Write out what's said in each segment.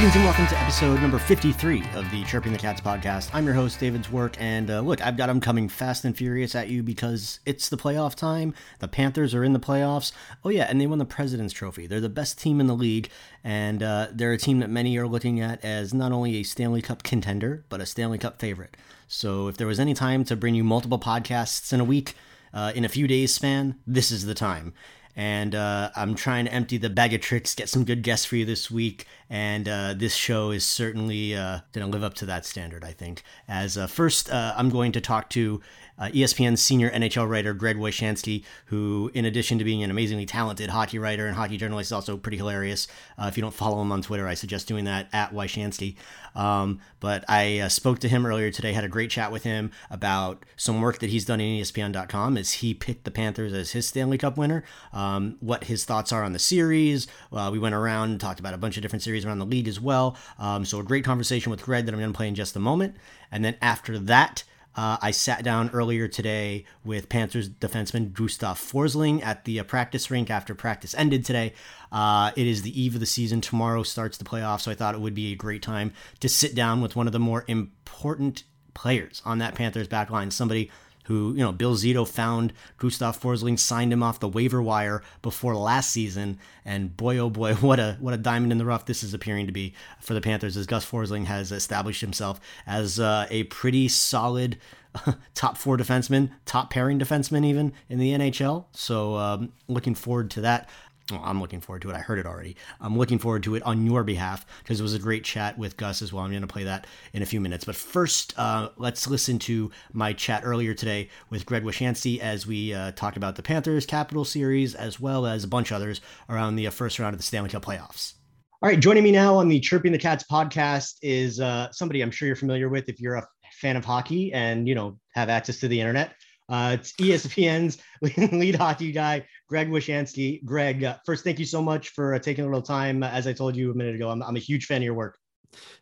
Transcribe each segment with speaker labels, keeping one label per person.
Speaker 1: Greetings and welcome to episode number 53 of the Chirping the Cats podcast. I'm your host, David Dwork, and uh, look, I've got them coming fast and furious at you because it's the playoff time. The Panthers are in the playoffs. Oh, yeah, and they won the President's Trophy. They're the best team in the league, and uh, they're a team that many are looking at as not only a Stanley Cup contender, but a Stanley Cup favorite. So if there was any time to bring you multiple podcasts in a week, uh, in a few days span, this is the time and uh, I'm trying to empty the bag of tricks, get some good guests for you this week, and uh, this show is certainly uh, going to live up to that standard, I think. As uh, first, uh, I'm going to talk to uh, ESPN's senior NHL writer Greg Wyshynski, who, in addition to being an amazingly talented hockey writer and hockey journalist, is also pretty hilarious. Uh, if you don't follow him on Twitter, I suggest doing that at Wyshynski. Um, but I uh, spoke to him earlier today, had a great chat with him about some work that he's done in ESPN.com as he picked the Panthers as his Stanley Cup winner, um, what his thoughts are on the series. Uh, we went around and talked about a bunch of different series around the league as well. Um, so a great conversation with Greg that I'm going to play in just a moment. And then after that, uh, I sat down earlier today with Panthers defenseman Gustav Forsling at the uh, practice rink after practice ended today. Uh, it is the eve of the season. Tomorrow starts the playoffs, so I thought it would be a great time to sit down with one of the more important players on that Panthers back line, somebody who, you know, Bill Zito found Gustav Forsling, signed him off the waiver wire before last season, and boy oh boy, what a what a diamond in the rough this is appearing to be for the Panthers as Gus Forsling has established himself as uh, a pretty solid top four defenseman, top pairing defenseman even in the NHL. So um, looking forward to that. Well, I'm looking forward to it. I heard it already. I'm looking forward to it on your behalf because it was a great chat with Gus as well. I'm going to play that in a few minutes. But first, uh, let's listen to my chat earlier today with Greg Wyshynski as we uh, talked about the Panthers Capital series as well as a bunch of others around the uh, first round of the Stanley Cup playoffs. All right, joining me now on the Chirping the Cats podcast is uh, somebody I'm sure you're familiar with if you're a fan of hockey and you know have access to the internet. Uh, it's ESPN's lead hockey guy, Greg Wyshynski. Greg, uh, first, thank you so much for uh, taking a little time. As I told you a minute ago, I'm, I'm a huge fan of your work.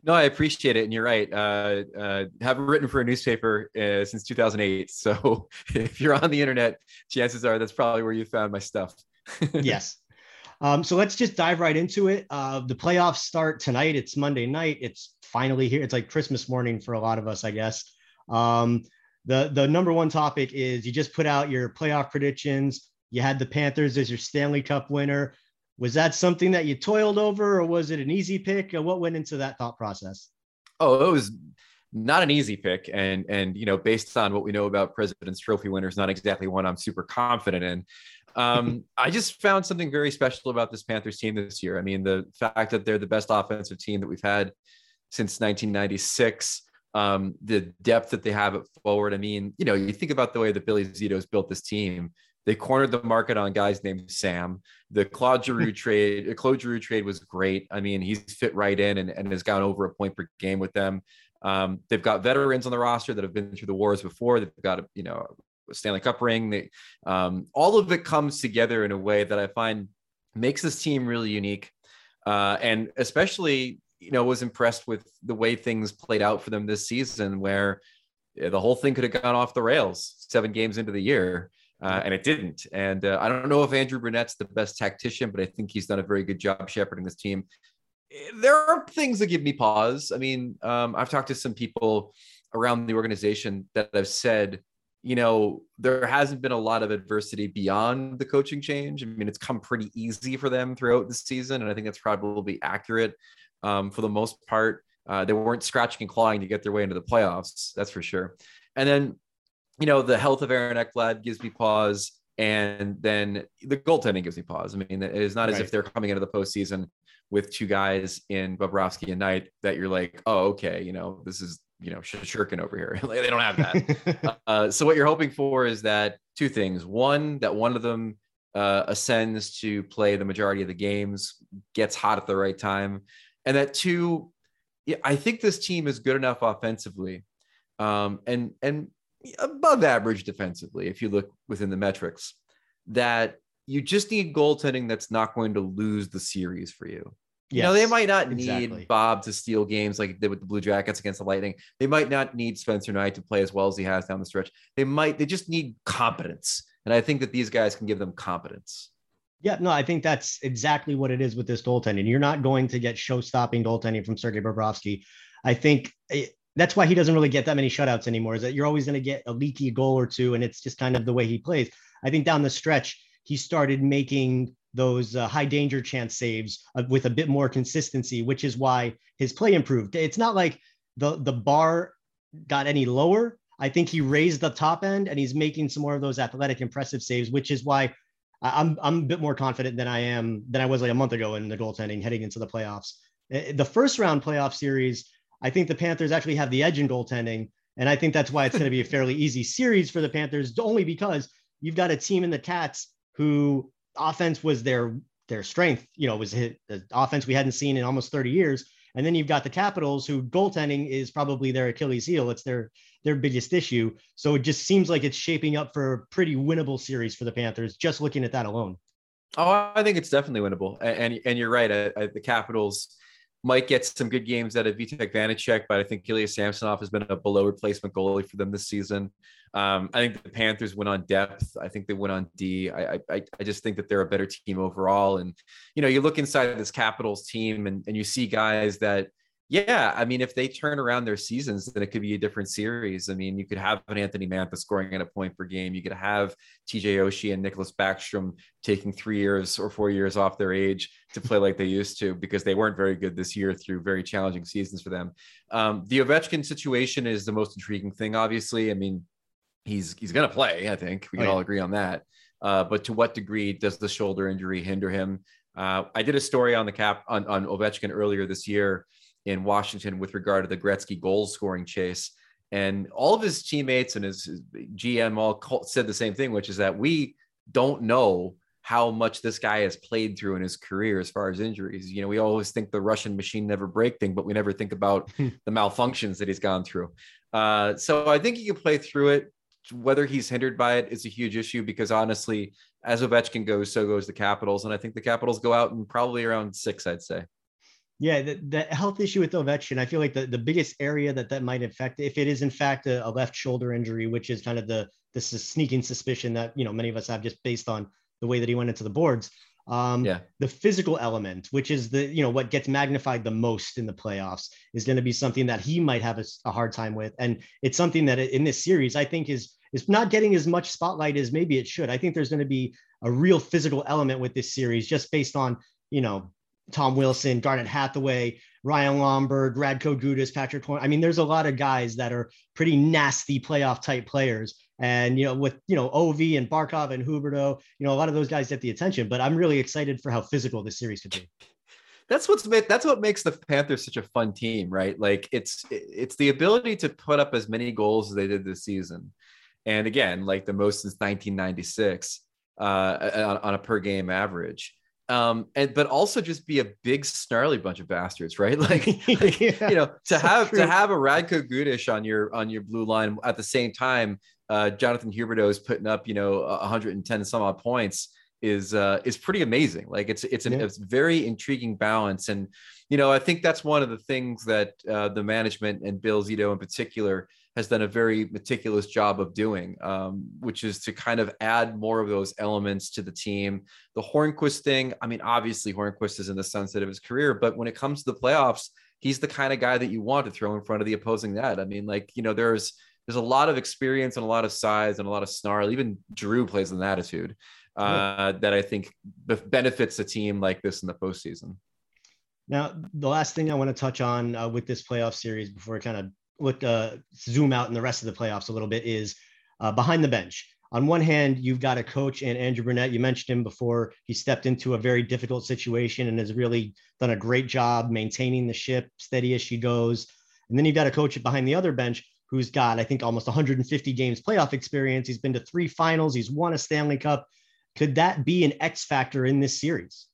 Speaker 2: No, I appreciate it, and you're right. Uh, uh, have written for a newspaper uh, since 2008, so if you're on the internet, chances are that's probably where you found my stuff.
Speaker 1: yes. Um, so let's just dive right into it. Uh, the playoffs start tonight. It's Monday night. It's finally here. It's like Christmas morning for a lot of us, I guess. Um, the the number one topic is you just put out your playoff predictions. You had the Panthers as your Stanley Cup winner. Was that something that you toiled over, or was it an easy pick? What went into that thought process?
Speaker 2: Oh, it was not an easy pick, and and you know, based on what we know about President's Trophy winners, not exactly one I'm super confident in. Um, I just found something very special about this Panthers team this year. I mean, the fact that they're the best offensive team that we've had since 1996. Um, the depth that they have at forward. I mean, you know, you think about the way that Billy Zito's built this team. They cornered the market on guys named Sam. The Claude Giroux trade, Claude Giroux trade was great. I mean, he's fit right in and, and has gone over a point per game with them. Um, they've got veterans on the roster that have been through the wars before. They've got a, you know, Stanley Cup ring. They, um, all of it comes together in a way that I find makes this team really unique. Uh, and especially, you know, was impressed with the way things played out for them this season, where the whole thing could have gone off the rails seven games into the year. Uh, and it didn't. And uh, I don't know if Andrew Brunette's the best tactician, but I think he's done a very good job shepherding this team. There are things that give me pause. I mean, um, I've talked to some people around the organization that have said, you know, there hasn't been a lot of adversity beyond the coaching change. I mean, it's come pretty easy for them throughout the season, and I think that's probably accurate um, for the most part. Uh, they weren't scratching and clawing to get their way into the playoffs, that's for sure. And then, you know, the health of Aaron Ekblad gives me pause, and then the goaltending gives me pause. I mean, it is not right. as if they're coming into the postseason with two guys in Bobrovsky and Knight that you're like, oh, okay, you know, this is you know Shesterkin over here. they don't have that. uh, so what you're hoping for is that two things: one, that one of them uh, ascends to play the majority of the games, gets hot at the right time, and that two, yeah, I think this team is good enough offensively, um, and and above average defensively if you look within the metrics that you just need goaltending that's not going to lose the series for you. Yes, you know, they might not need exactly. Bob to steal games like they did with the Blue Jackets against the Lightning. They might not need Spencer Knight to play as well as he has down the stretch. They might, they just need competence. And I think that these guys can give them competence.
Speaker 1: Yeah, no, I think that's exactly what it is with this goaltending. You're not going to get show-stopping goaltending from Sergei Bobrovsky. I think it, that's why he doesn't really get that many shutouts anymore. Is that you're always going to get a leaky goal or two, and it's just kind of the way he plays. I think down the stretch, he started making those uh, high danger chance saves uh, with a bit more consistency, which is why his play improved. It's not like the the bar got any lower. I think he raised the top end and he's making some more of those athletic impressive saves, which is why I'm I'm a bit more confident than I am than I was like a month ago in the goaltending heading into the playoffs. Eh, the first round playoff series, I think the Panthers actually have the edge in goaltending, and I think that's why it's going to be a fairly easy series for the Panthers, only because you've got a team in the Cats who offense was their their strength. You know, was hit, the offense we hadn't seen in almost 30 years. And then you've got the Capitals, who goaltending is probably their Achilles heel. It's their their biggest issue. So it just seems like it's shaping up for a pretty winnable series for the Panthers. Just looking at that alone.
Speaker 2: Oh, I think it's definitely winnable. And and, and you're right. I, I, the Capitals might get some good games out of Vitek Vanecek, but I think Ilya Samsonov has been a below replacement goalie for them this season. Um, I think the Panthers went on depth. I think they went on D. I, I, I just think that they're a better team overall. And, you know, you look inside this Capitals team and, and you see guys that yeah, I mean, if they turn around their seasons, then it could be a different series. I mean, you could have an Anthony Mantha scoring at a point per game. You could have TJ Oshie and Nicklas Backstrom taking three years or four years off their age to play like they used to because they weren't very good this year through very challenging seasons for them. Um, the Ovechkin situation is the most intriguing thing, obviously. I mean, he's he's going to play. I think we can oh, yeah. all agree on that. Uh, but to what degree does the shoulder injury hinder him? Uh, I did a story on the cap on, on Ovechkin earlier this year in Washington with regard to the Gretzky goal scoring chase. And all of his teammates and his, his GM all said the same thing, which is that we don't know how much this guy has played through in his career as far as injuries. You know, we always think the Russian machine never break thing, but we never think about the malfunctions that he's gone through. Uh, so I think he can play through it. Whether he's hindered by it is a huge issue because honestly, as Ovechkin goes, so goes the Capitals, and I think the Capitals go out and probably around six, I'd say.
Speaker 1: Yeah, the, the health issue with Ovechkin, I feel like the, the biggest area that that might affect, if it is in fact a, a, left shoulder injury, which is kind of the is sneaking suspicion that you know many of us have just based on the way that he went into the boards. Um, yeah. The physical element, which is the you know what gets magnified the most in the playoffs, is going to be something that he might have a, a hard time with, and it's something that in this series I think is is not getting as much spotlight as maybe it should. I think there's going to be a real physical element with this series, just based on you know Tom Wilson, Garnet Hathaway, Ryan Lomberg, Radko Gudas, Patrick Horn. I mean, there's a lot of guys that are pretty nasty playoff type players. And, you know, with, you know, OV and Barkov and Huberdeau, you know, a lot of those guys get the attention, but I'm really excited for how physical this series could be.
Speaker 2: That's what's that's what makes the Panthers such a fun team, right? Like it's it's the ability to put up as many goals as they did this season, and again, like the most since 1996 uh, on, on a per game average um and but also just be a big snarly bunch of bastards right like, like yeah, you know to have true. to have a radko gudas on your on your blue line at the same time uh jonathan huberdeau is putting up you know 110 some odd points is uh is pretty amazing like it's it's an yeah. it's very intriguing balance and you know i think that's one of the things that uh the management and bill zito in particular has done a very meticulous job of doing, um, which is to kind of add more of those elements to the team. The Hornqvist thing, I mean, obviously Hornqvist is in the sunset of his career, but when it comes to the playoffs, he's the kind of guy that you want to throw in front of the opposing net. I mean, like, you know, there's there's a lot of experience and a lot of size and a lot of snarl. Even Drew plays an attitude uh, that I think benefits a team like this in the postseason.
Speaker 1: Now, the last thing I want to touch on uh, with this playoff series before kind of look uh, zoom out in the rest of the playoffs a little bit is uh, behind the bench. On one hand, you've got a coach and Andrew Brunette. You mentioned him before. He stepped into a very difficult situation and has really done a great job maintaining the ship steady as she goes. And then you've got a coach behind the other bench who's got, I think, almost 150 games playoff experience. He's been to three finals. He's won a Stanley Cup. Could that be an X factor in this series?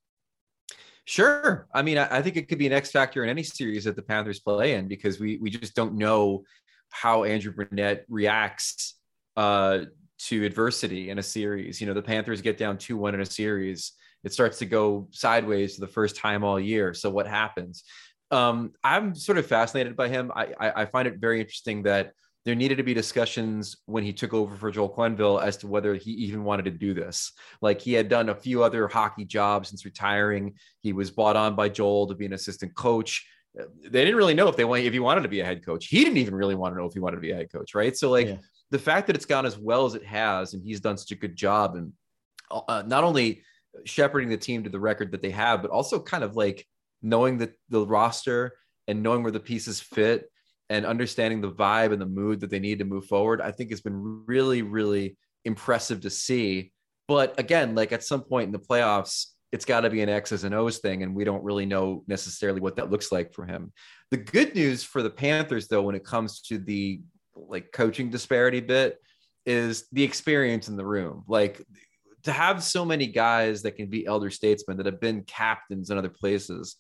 Speaker 2: Sure. I mean, I, think it could be an X factor in any series that the Panthers play in because we we just don't know how Andrew Brunette reacts uh, to adversity in a series. You know, the Panthers get down two one in a series, it starts to go sideways for the first time all year. So what happens? Um, I'm sort of fascinated by him. I, I, I find it very interesting that there needed to be discussions when he took over for Joel Quenneville as to whether he even wanted to do this. Like he had done a few other hockey jobs since retiring. He was brought on by Joel to be an assistant coach. They didn't really know if they want if he wanted to be a head coach. He didn't even really want to know if he wanted to be a head coach, right? So like yeah. the fact that it's gone as well as it has, and he's done such a good job, and uh, not only shepherding the team to the record that they have, but also kind of like knowing the the roster and knowing where the pieces fit and understanding the vibe and the mood that they need to move forward, I think has been really, really impressive to see. But again, like at some point in the playoffs, it's got to be an X's and O's thing, and we don't really know necessarily what that looks like for him. The good news for the Panthers, though, when it comes to the like coaching disparity bit, is the experience in the room. Like to have so many guys that can be elder statesmen that have been captains in other places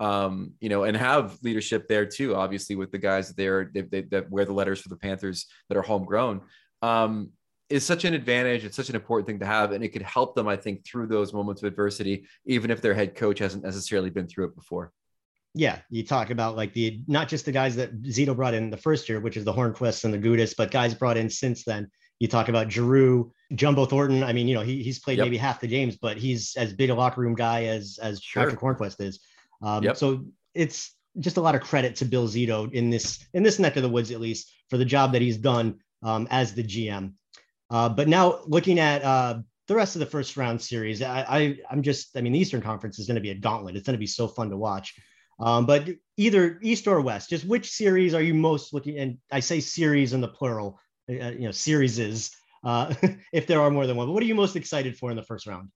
Speaker 2: um, you know, and have leadership there too. Obviously, with the guys that they are they, they, that wear the letters for the Panthers that are homegrown, um, is such an advantage. It's such an important thing to have, and it could help them, I think, through those moments of adversity, even if their head coach hasn't necessarily been through it before.
Speaker 1: Yeah, you talk about like the not just the guys that Zito brought in the first year, which is the Hornqvist and the Gudas, but guys brought in since then. You talk about Giroux, Jumbo Thornton. I mean, you know, he, he's played yep. maybe half the games, but he's as big a locker room guy as as sure. Patric Hornqvist is. Um, yep. So it's just a lot of credit to Bill Zito in this in this neck of the woods, at least for the job that he's done um, as the GM. Uh, but now looking at uh, the rest of the first round series, I, I am just I mean the Eastern Conference is going to be a gauntlet. It's going to be so fun to watch. Um, but either East or West, just which series are you most looking? And I say series in the plural, uh, you know, series is uh, if there are more than one. But what are you most excited for in the first round?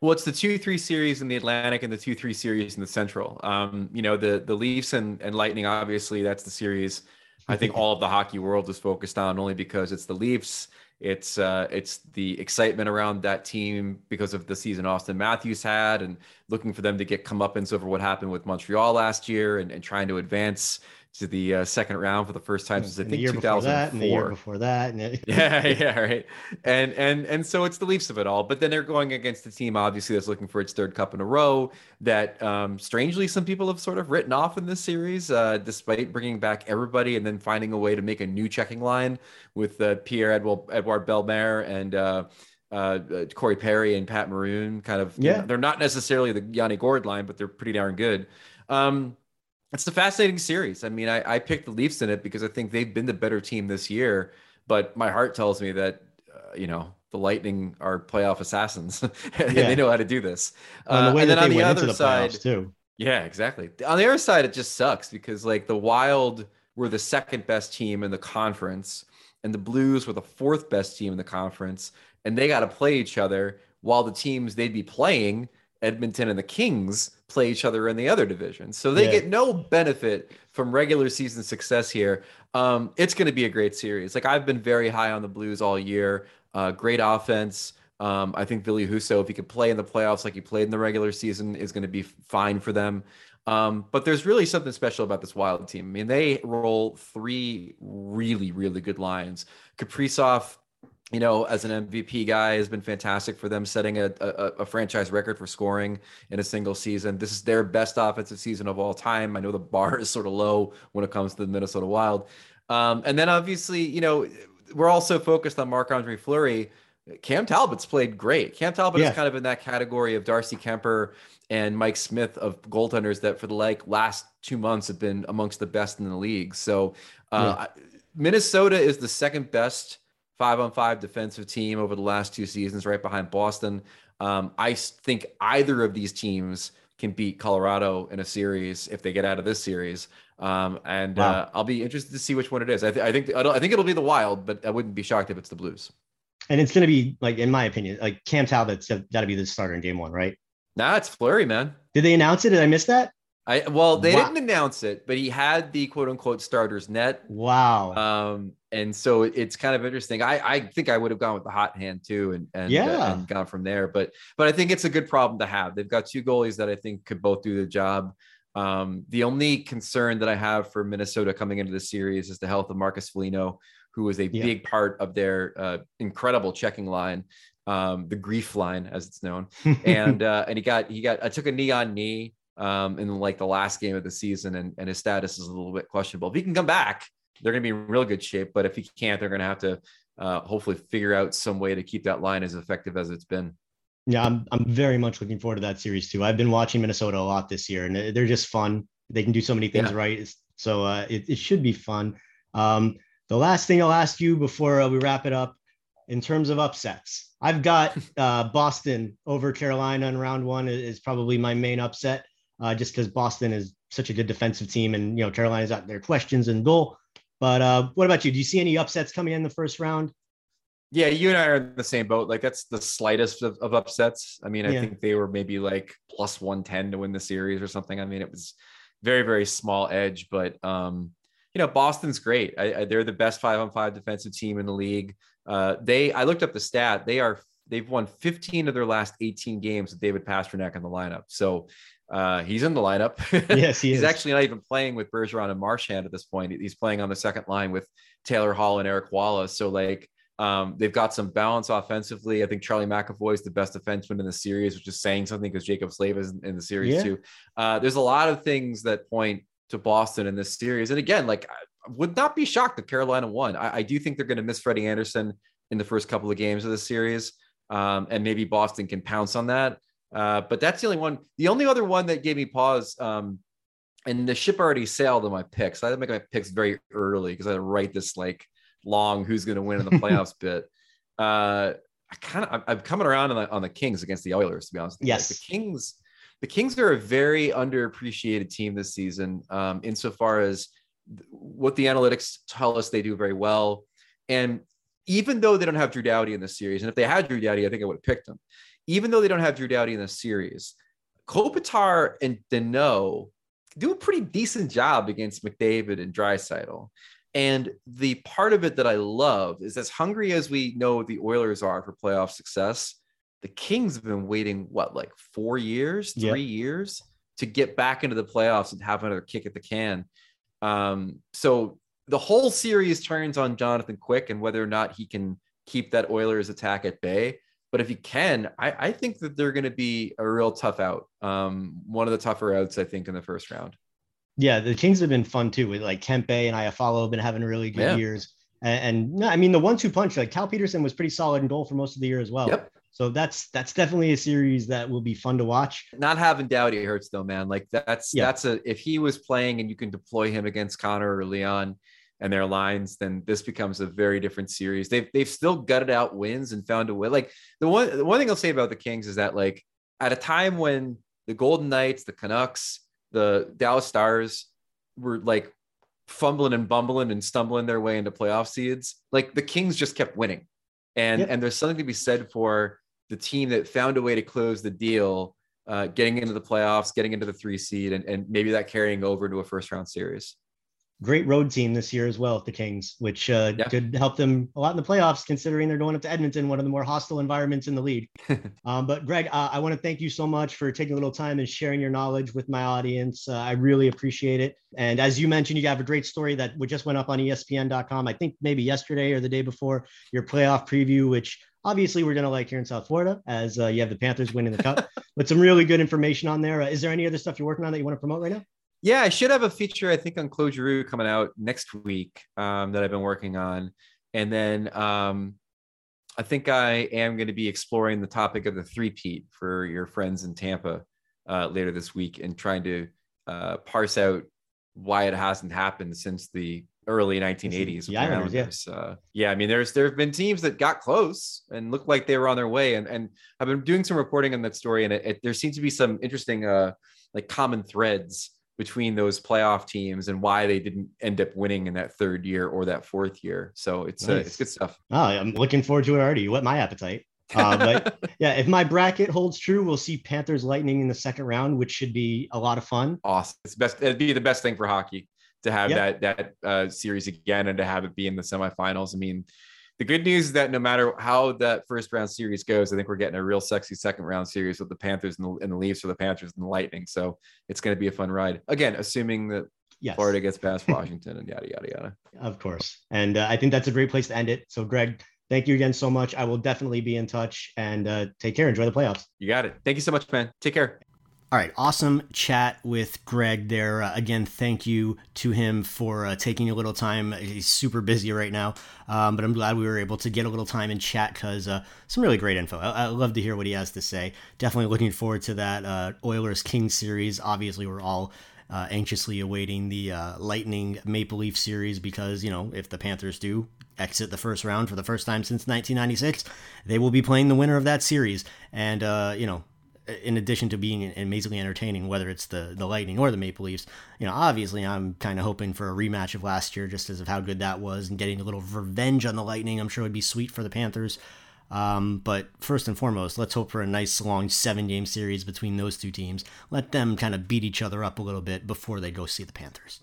Speaker 2: Well, it's the two three series in the Atlantic and the two three series in the Central. Um, you know, the the Leafs and, and Lightning, obviously, that's the series I think all of the hockey world is focused on only because it's the Leafs. It's uh, it's the excitement around that team because of the season Auston Matthews had, and looking for them to get comeuppance over what happened with Montreal last year, and, and trying to advance to the uh, second round for the first time since I think 2004.
Speaker 1: and the year before that, and
Speaker 2: it- yeah, yeah, right. And and and so it's the Leafs of it all. But then they're going against the team, obviously, that's looking for its third cup in a row. That um, strangely, some people have sort of written off in this series, uh, despite bringing back everybody and then finding a way to make a new checking line with uh, Pierre Edouard, Edouard Bellemare and. Uh, uh, Corey Perry and Pat Maroon, kind of, yeah, they're not necessarily the Yanni Gourde line, but they're pretty darn good. Um, it's a fascinating series. I mean, I, I picked the Leafs in it because I think they've been the better team this year, but my heart tells me that, uh, you know, the Lightning are playoff assassins and yeah. they know how to do this.
Speaker 1: Uh, the and then on the other the side, too.
Speaker 2: Yeah, exactly. On the other side, it just sucks because like the Wild were the second best team in the conference and the Blues were the fourth best team in the conference and they got to play each other while the teams they'd be playing Edmonton and the Kings play each other in the other division. So they yeah. get no benefit from regular season success here. Um, it's going to be a great series. Like I've been very high on the Blues all year. Uh, great offense. Um, I think Ville Husso, if he could play in the playoffs like he played in the regular season, is going to be fine for them. Um, but there's really something special about this Wild team. I mean, they roll three really, really good lines. Kaprizov you know, as an MVP guy, has been fantastic for them, setting a, a, a, franchise record for scoring in a single season. This is their best offensive season of all time. I know the bar is sort of low when it comes to the Minnesota Wild. Um, and then obviously, you know, we're also focused on Marc Andre Fleury. Cam Talbot's played great. Cam Talbot yeah. is kind of in that category of Darcy Kuemper and Mike Smith of goaltenders that for the like last two months have been amongst the best in the league. So uh, yeah. Minnesota is the second best five on five defensive team over the last two seasons, right behind Boston. Um, I think either of these teams can beat Colorado in a series if they get out of this series. Um, and wow. uh, I'll be interested to see which one it is. I, th- I think I, I, think it'll be the Wild, but I wouldn't be shocked if it's the Blues.
Speaker 1: And it's going to be like, in my opinion, like Cam Talbot's got to be the starter in Game One, right?
Speaker 2: Nah, it's Fleury, man.
Speaker 1: Did they announce it? Did I miss that?
Speaker 2: I well, they wow. didn't announce it, but he had the quote unquote starters net.
Speaker 1: Wow.
Speaker 2: Um, and so it's kind of interesting. I I think I would have gone with the hot hand too, and and
Speaker 1: yeah,
Speaker 2: uh, and gone from there. But but I think it's a good problem to have. They've got two goalies that I think could both do the job. Um, the only concern that I have for Minnesota coming into the series is the health of Marcus Foligno, who was a yeah. big part of their uh, incredible checking line, um, the grief line as it's known. and uh, and he got he got I took a knee on knee um, in like the last game of the season, and, and his status is a little bit questionable. If he can come back, they're going to be in real good shape. But if he can't, they're going to have to uh, hopefully figure out some way to keep that line as effective as it's been.
Speaker 1: Yeah, I'm I'm very much looking forward to that series too. I've been watching Minnesota a lot this year, and they're just fun. They can do so many things yeah. right, so uh, it it should be fun. Um, the last thing I'll ask you before uh, we wrap it up, in terms of upsets, I've got uh, Boston over Carolina in round one is probably my main upset, uh, just because Boston is such a good defensive team, and you know Carolina's got their questions and goal. But uh, what about you? Do you see any upsets coming in the first round?
Speaker 2: Yeah, you and I are in the same boat. Like that's the slightest of, of upsets. I mean, I yeah. think they were maybe like plus 110 to win the series or something. I mean, it was very, very small edge, but um, you know, Boston's great. I, I, they're the best five on five defensive team in the league. Uh, they, I looked up the stat. They are, they've won 15 of their last 18 games with David Pastrnak in the lineup. So uh, he's in the lineup.
Speaker 1: Yes, he
Speaker 2: he's
Speaker 1: is.
Speaker 2: actually not even playing with Bergeron and Marchand at this point. He's playing on the second line with Taylor Hall and Erik Haula. So like, um, they've got some balance offensively. I think Charlie McAvoy is the best defenseman in the series, which is saying something because Jaccob Slavin is in the series yeah. too. Uh, there's a lot of things that point to Boston in this series. And again, like I would not be shocked if Carolina won. I, I do think they're going to miss Freddie Andersen in the first couple of games of the series. Um, and maybe Boston can pounce on that. Uh, but that's the only one. The only other one that gave me pause, um, and the ship already sailed on my picks. I had to make my picks very early because I had to write this like long who's going to win in the playoffs bit. Uh, I kind of I'm coming around on the, on the Kings against the Oilers to be honest.
Speaker 1: Yes,
Speaker 2: like the Kings. The Kings are a very underappreciated team this season, um, insofar as what the analytics tell us they do very well. And even though they don't have Drew Doughty in the series, and if they had Drew Doughty, I think I would have picked them. Even though they don't have Drew Doughty in the series, Kopitar and Danault do a pretty decent job against McDavid and Draisaitl. And the part of it that I love is as hungry as we know the Oilers are for playoff success, the Kings have been waiting what, like four years, three years to get back into the playoffs and have another kick at the can. Um, so the whole series turns on Jonathan Quick and whether or not he can keep that Oilers attack at bay. But if he can, I, I think that they're going to be a real tough out. Um, one of the tougher outs, I think, in the first round.
Speaker 1: Yeah, the Kings have been fun too with like Kempe and Iafallo have been having really good yeah. years. And, and I mean the one-two punch, like Cal Petersen was pretty solid in goal for most of the year as well.
Speaker 2: Yep.
Speaker 1: So that's that's definitely a series that will be fun to watch.
Speaker 2: Not having Doughty hurts though, man. Like that's yeah. that's a if he was playing and you can deploy him against Connor or Leon and their lines, then this becomes a very different series. They've they've still gutted out wins and found a way. Like the one the one thing I'll say about the Kings is that like at a time when the Golden Knights, the Canucks, the Dallas Stars were like fumbling and bumbling and stumbling their way into playoff seeds, like the Kings just kept winning. And yep. and there's something to be said for the team that found a way to close the deal, uh, getting into the playoffs, getting into the three seed, and, and maybe that carrying over to a first round series
Speaker 1: great road team this year as well at the Kings, which uh, yeah. could help them a lot in the playoffs, considering they're going up to Edmonton, one of the more hostile environments in the league. um, but Greg, uh, I want to thank you so much for taking a little time and sharing your knowledge with my audience. Uh, I really appreciate it. And as you mentioned, you have a great story that just went up on ESPN.com. I think maybe yesterday or the day before your playoff preview, which obviously we're going to like here in South Florida as uh, you have the Panthers winning the cup. but some really good information on there. Uh, is there any other stuff you're working on that you want to promote right now?
Speaker 2: Yeah, I should have a feature, I think, on Claude Giroux coming out next week um, that I've been working on. And then um, I think I am going to be exploring the topic of the three-peat for your friends in Tampa uh, later this week and trying to uh, parse out why it hasn't happened since the early 1980s.
Speaker 1: Yeah, yeah.
Speaker 2: Uh, yeah, I mean, there's there have been teams that got close and looked like they were on their way, and and I've been doing some reporting on that story, and it, it, there seems to be some interesting uh, like common threads between those playoff teams and why they didn't end up winning in that third year or that fourth year. So it's nice. uh, it's good stuff.
Speaker 1: Oh, I'm looking forward to it already. You whet my appetite. Uh, but yeah, if my bracket holds true, we'll see Panthers Lightning in the second round, which should be a lot of fun.
Speaker 2: Awesome. It's best. It'd be the best thing for hockey to have yep. that that uh, series again and to have it be in the semifinals. I mean, the good news is that no matter how that first round series goes, I think we're getting a real sexy second round series with the Panthers and the, and the Leafs or the Panthers and the Lightning. So it's going to be a fun ride. Again, assuming that yes. Florida gets past Washington and yada, yada, yada.
Speaker 1: Of course. And uh, I think that's a great place to end it. So, Greg, thank you again so much. I will definitely be in touch and uh, take care. Enjoy the playoffs.
Speaker 2: You got it. Thank you so much, man. Take care.
Speaker 1: All right, awesome chat with Greg there. Uh, again, thank you to him for uh, taking a little time. He's super busy right now, um, but I'm glad we were able to get a little time and chat because uh, some really great info. I-, I, love to hear what he has to say. Definitely looking forward to that uh, Oilers King series. Obviously, we're all uh, anxiously awaiting the uh, Lightning Maple Leaf series because, you know, if the Panthers do exit the first round for the first time since 1996, they will be playing the winner of that series. And, you know, in addition to being amazingly entertaining, whether it's the the Lightning or the Maple Leafs, you know, obviously I'm kind of hoping for a rematch of last year, just as of how good that was, and getting a little revenge on the Lightning. I'm sure would be sweet for the Panthers. Um, but first and foremost, let's hope for a nice long seven game series between those two teams. Let them kind of beat each other up a little bit before they go see the Panthers.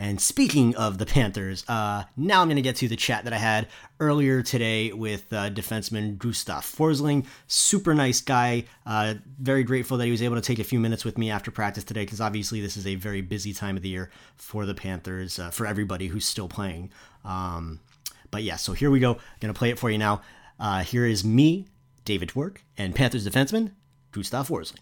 Speaker 1: And speaking of the Panthers, uh, now I'm going to get to the chat that I had earlier today with uh, defenseman Gustav Forsling. Super nice guy. Uh, very grateful that he was able to take a few minutes with me after practice today because obviously this is a very busy time of the year for the Panthers, uh, for everybody who's still playing. Um, but yeah, so here we go. I'm going to play it for you now. Uh, here is me, David Dwork, and Panthers defenseman Gustav Forsling.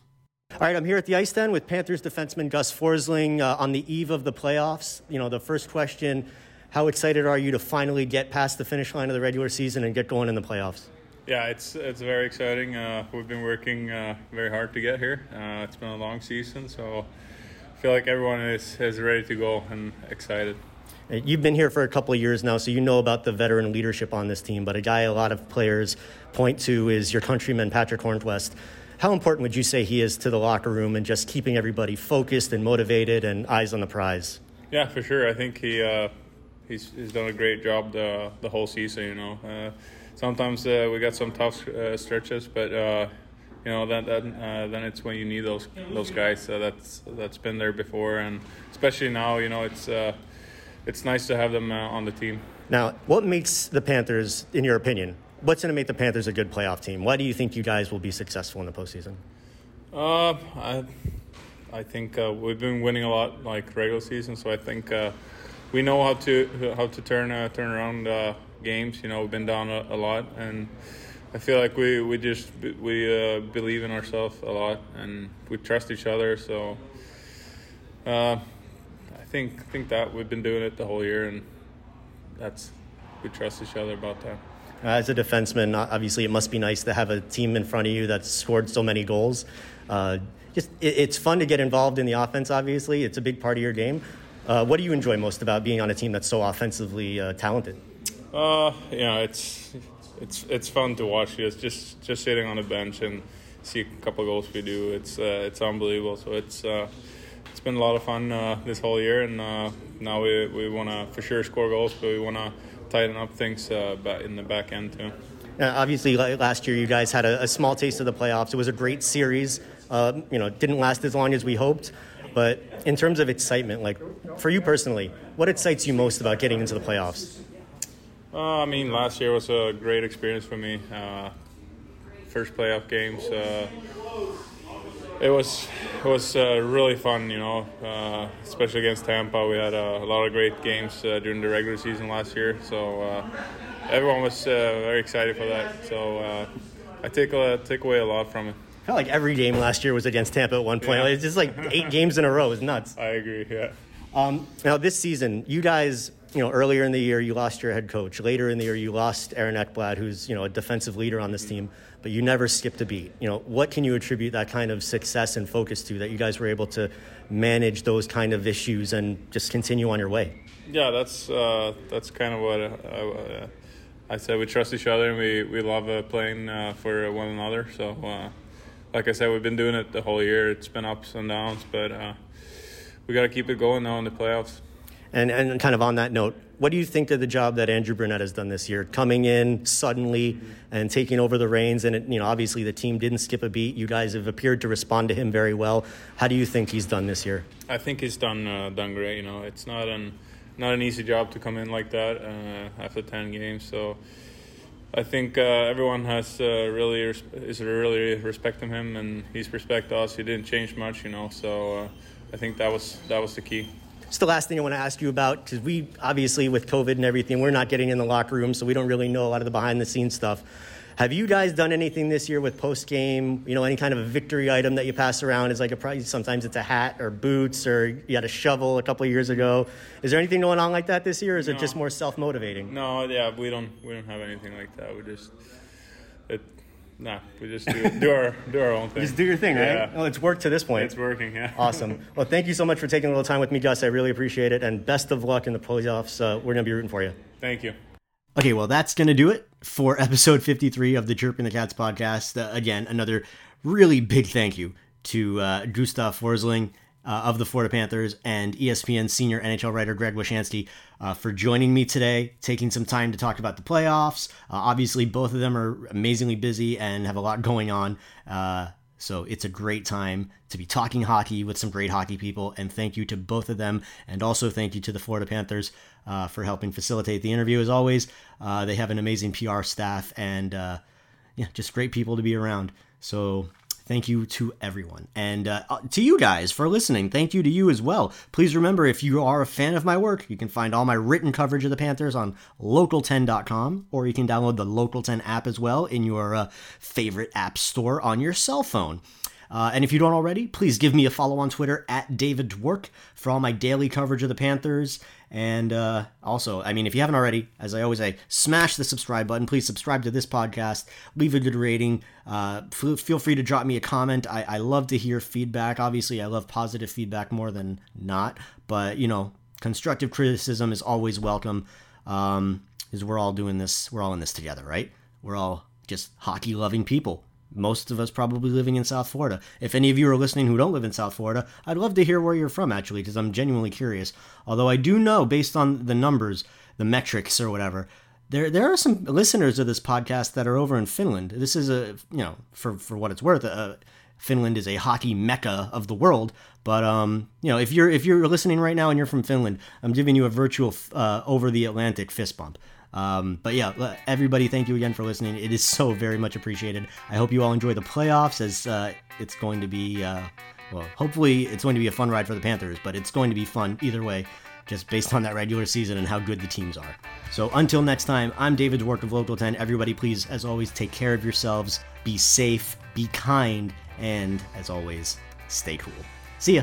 Speaker 1: All right, I'm here at the IceDen with Panthers defenseman Gus Forsling uh, on the eve of the playoffs. You know, the first question how excited are you to finally get past the finish line of the regular season and get going in the playoffs?
Speaker 3: Yeah, it's it's very exciting. Uh, we've been working uh, very hard to get here. Uh, it's been a long season, so I feel like everyone is, is ready to go and excited.
Speaker 1: You've been here for a couple of years now, so you know about the veteran leadership on this team. But a guy a lot of players point to is your countryman, Patrick Hornqvist. How important would you say he is to the locker room and just keeping everybody focused and motivated and eyes on the prize?
Speaker 3: Yeah, for sure. I think he uh, he's, he's done a great job the the whole season. You know, uh, sometimes uh, we got some tough uh, stretches, but uh, you know that, that uh, then it's when you need those those guys that's that's been there before, and especially now, you know, it's it's nice to have them on the team.
Speaker 1: Now, what makes the Panthers, in your opinion, what's going to make the Panthers a good playoff team? Why do you think you guys will be successful in the postseason?
Speaker 3: Uh, I, I think uh, we've been winning a lot like regular season, so I think uh, we know how to how to turn uh, turn around uh, games. You know, we've been down a, a, lot, and I feel like we we just we uh, believe in ourselves a lot, and we trust each other. So uh, I think think that we've been doing it the whole year, and that's we trust each other about that.
Speaker 1: Uh, as a defenseman, obviously, it must be nice to have a team in front of you that's scored so many goals. Uh, just it, it's fun to get involved in the offense. Obviously, it's a big part of your game. Uh, what do you enjoy most about being on a team that's so offensively uh, talented?
Speaker 3: Uh, yeah, it's it's it's fun to watch. It's just just sitting on the bench and see a couple goals we do. It's uh, it's unbelievable. So it's uh, it's been a lot of fun this whole year, and now we we want to for sure score goals, but we want to tighten up things uh, in the back end too.
Speaker 1: Uh, obviously, last year you guys had a, a, small taste of the playoffs. It was a great series. Uh, you know, didn't last as long as we hoped. But in terms of excitement, like for you personally, what excites you most about getting into the playoffs?
Speaker 3: Uh, I mean, last year was a great experience for me. Uh, first playoff games. Uh, it was it was uh, really fun, you know, uh, especially against Tampa. We had a, a lot of great games uh, during the regular season last year, so uh, everyone was uh, very excited for that. So uh, I take take away a lot from it.
Speaker 1: I felt like every game last year was against Tampa at one point. Yeah. It's just like eight games in a row. It's nuts.
Speaker 3: I agree. Yeah.
Speaker 1: Um, now this season, you guys, you know, earlier in the year you lost your head coach. Later in the year you lost Aaron Ekblad, who's you know a defensive leader on this team but you never skipped a beat. You know, what can you attribute that kind of success and focus to that you guys were able to manage those kind of issues and just continue on your way?
Speaker 3: Yeah, that's uh, that's kind of what uh, uh I said. We trust each other and we we love uh, playing uh, for one another. So, uh, like I said, we've been doing it the whole year. It's been ups and downs, but we got to keep it going now in the playoffs.
Speaker 1: And and kind of on that note, what do you think of the job that Andrew Brunette has done this year, coming in suddenly and taking over the reins? And it, you know, obviously the team didn't skip a beat. You guys have appeared to respond to him very well. How do you think he's done this year?
Speaker 3: I think he's done uh, done great. You know, it's not an not an easy job to come in like that uh, after ten games. So. I think uh, everyone has uh, really is really respecting him, and he's respect us. He didn't change much, you know. So uh, I think that was that was the key.
Speaker 1: It's the last thing I want to ask you about because we obviously with COVID and everything, we're not getting in the locker room, so we don't really know a lot of the behind the scenes stuff. Have you guys done anything this year with post game? You know, any kind of a victory item that you pass around is like a prize. Sometimes it's a hat or boots, or you had a shovel a couple of years ago. Is there anything going on like that this year, or is
Speaker 3: No.
Speaker 1: it just more self motivating?
Speaker 3: No, yeah, we don't we don't have anything like that. We just it, nah, we just do, do our do our own thing.
Speaker 1: Just do your thing, right?
Speaker 3: Yeah.
Speaker 1: Well, it's worked to this point.
Speaker 3: It's working. Yeah.
Speaker 1: Awesome. Well, thank you so much for taking a little time with me, Gus. I really appreciate it, and best of luck in the playoffs. Uh, we're gonna be rooting for you.
Speaker 3: Thank you.
Speaker 1: Okay, well, that's going to do it for episode 53 of the Chirping the Cats podcast. Uh, again, another really big thank you to uh, Gustav Forsling uh, of the Florida Panthers and ESPN senior NHL writer Greg Wyshynski uh, for joining me today, taking some time to talk about the playoffs. Uh, obviously, both of them are amazingly busy and have a lot going on. Uh, so it's a great time to be talking hockey with some great hockey people. And thank you to both of them. And also thank you to the Florida Panthers uh, for helping facilitate the interview as always. Uh, they have an amazing PR staff and yeah, just great people to be around. So thank you to everyone. And uh, to you guys for listening. Thank you to you as well. Please remember if you are a fan of my work, you can find all my written coverage of the Panthers on local10.com or you can download the Local 10 app as well in your uh, favorite app store on your cell phone. Uh, and if you don't already, please give me a follow on Twitter at David Dwork for all my daily coverage of the Panthers. And uh, also, I mean, if you haven't already, as I always say, smash the subscribe button. Please subscribe to this podcast. Leave a good rating. Uh, f- feel free to drop me a comment. I-, I love to hear feedback. Obviously, I love positive feedback more than not. But, you know, constructive criticism is always welcome. Um, because we're all doing this, we're all in this together, right? We're all just hockey loving people most of us probably living in South Florida. If any of you are listening who don't live in South Florida, I'd love to hear where you're from actually, because I'm genuinely curious. Although I do know, based on the numbers, the metrics or whatever, there there are some listeners of this podcast that are over in Finland. This is a you know for for what it's worth, uh, Finland is a hockey mecca of the world. But um, you know, if you're if you're listening right now and you're from Finland, I'm giving you a virtual uh, over the Atlantic fist bump. Um, but yeah, everybody, thank you again for listening. It is so very much appreciated. I hope you all enjoy the playoffs as uh, it's going to be, uh, well, hopefully it's going to be a fun ride for the Panthers, but it's going to be fun either way, just based on that regular season and how good the teams are. So until next time, I'm David Dwork of Local 10. Everybody, please, as always, take care of yourselves, be safe, be kind, and as always, stay cool. See ya.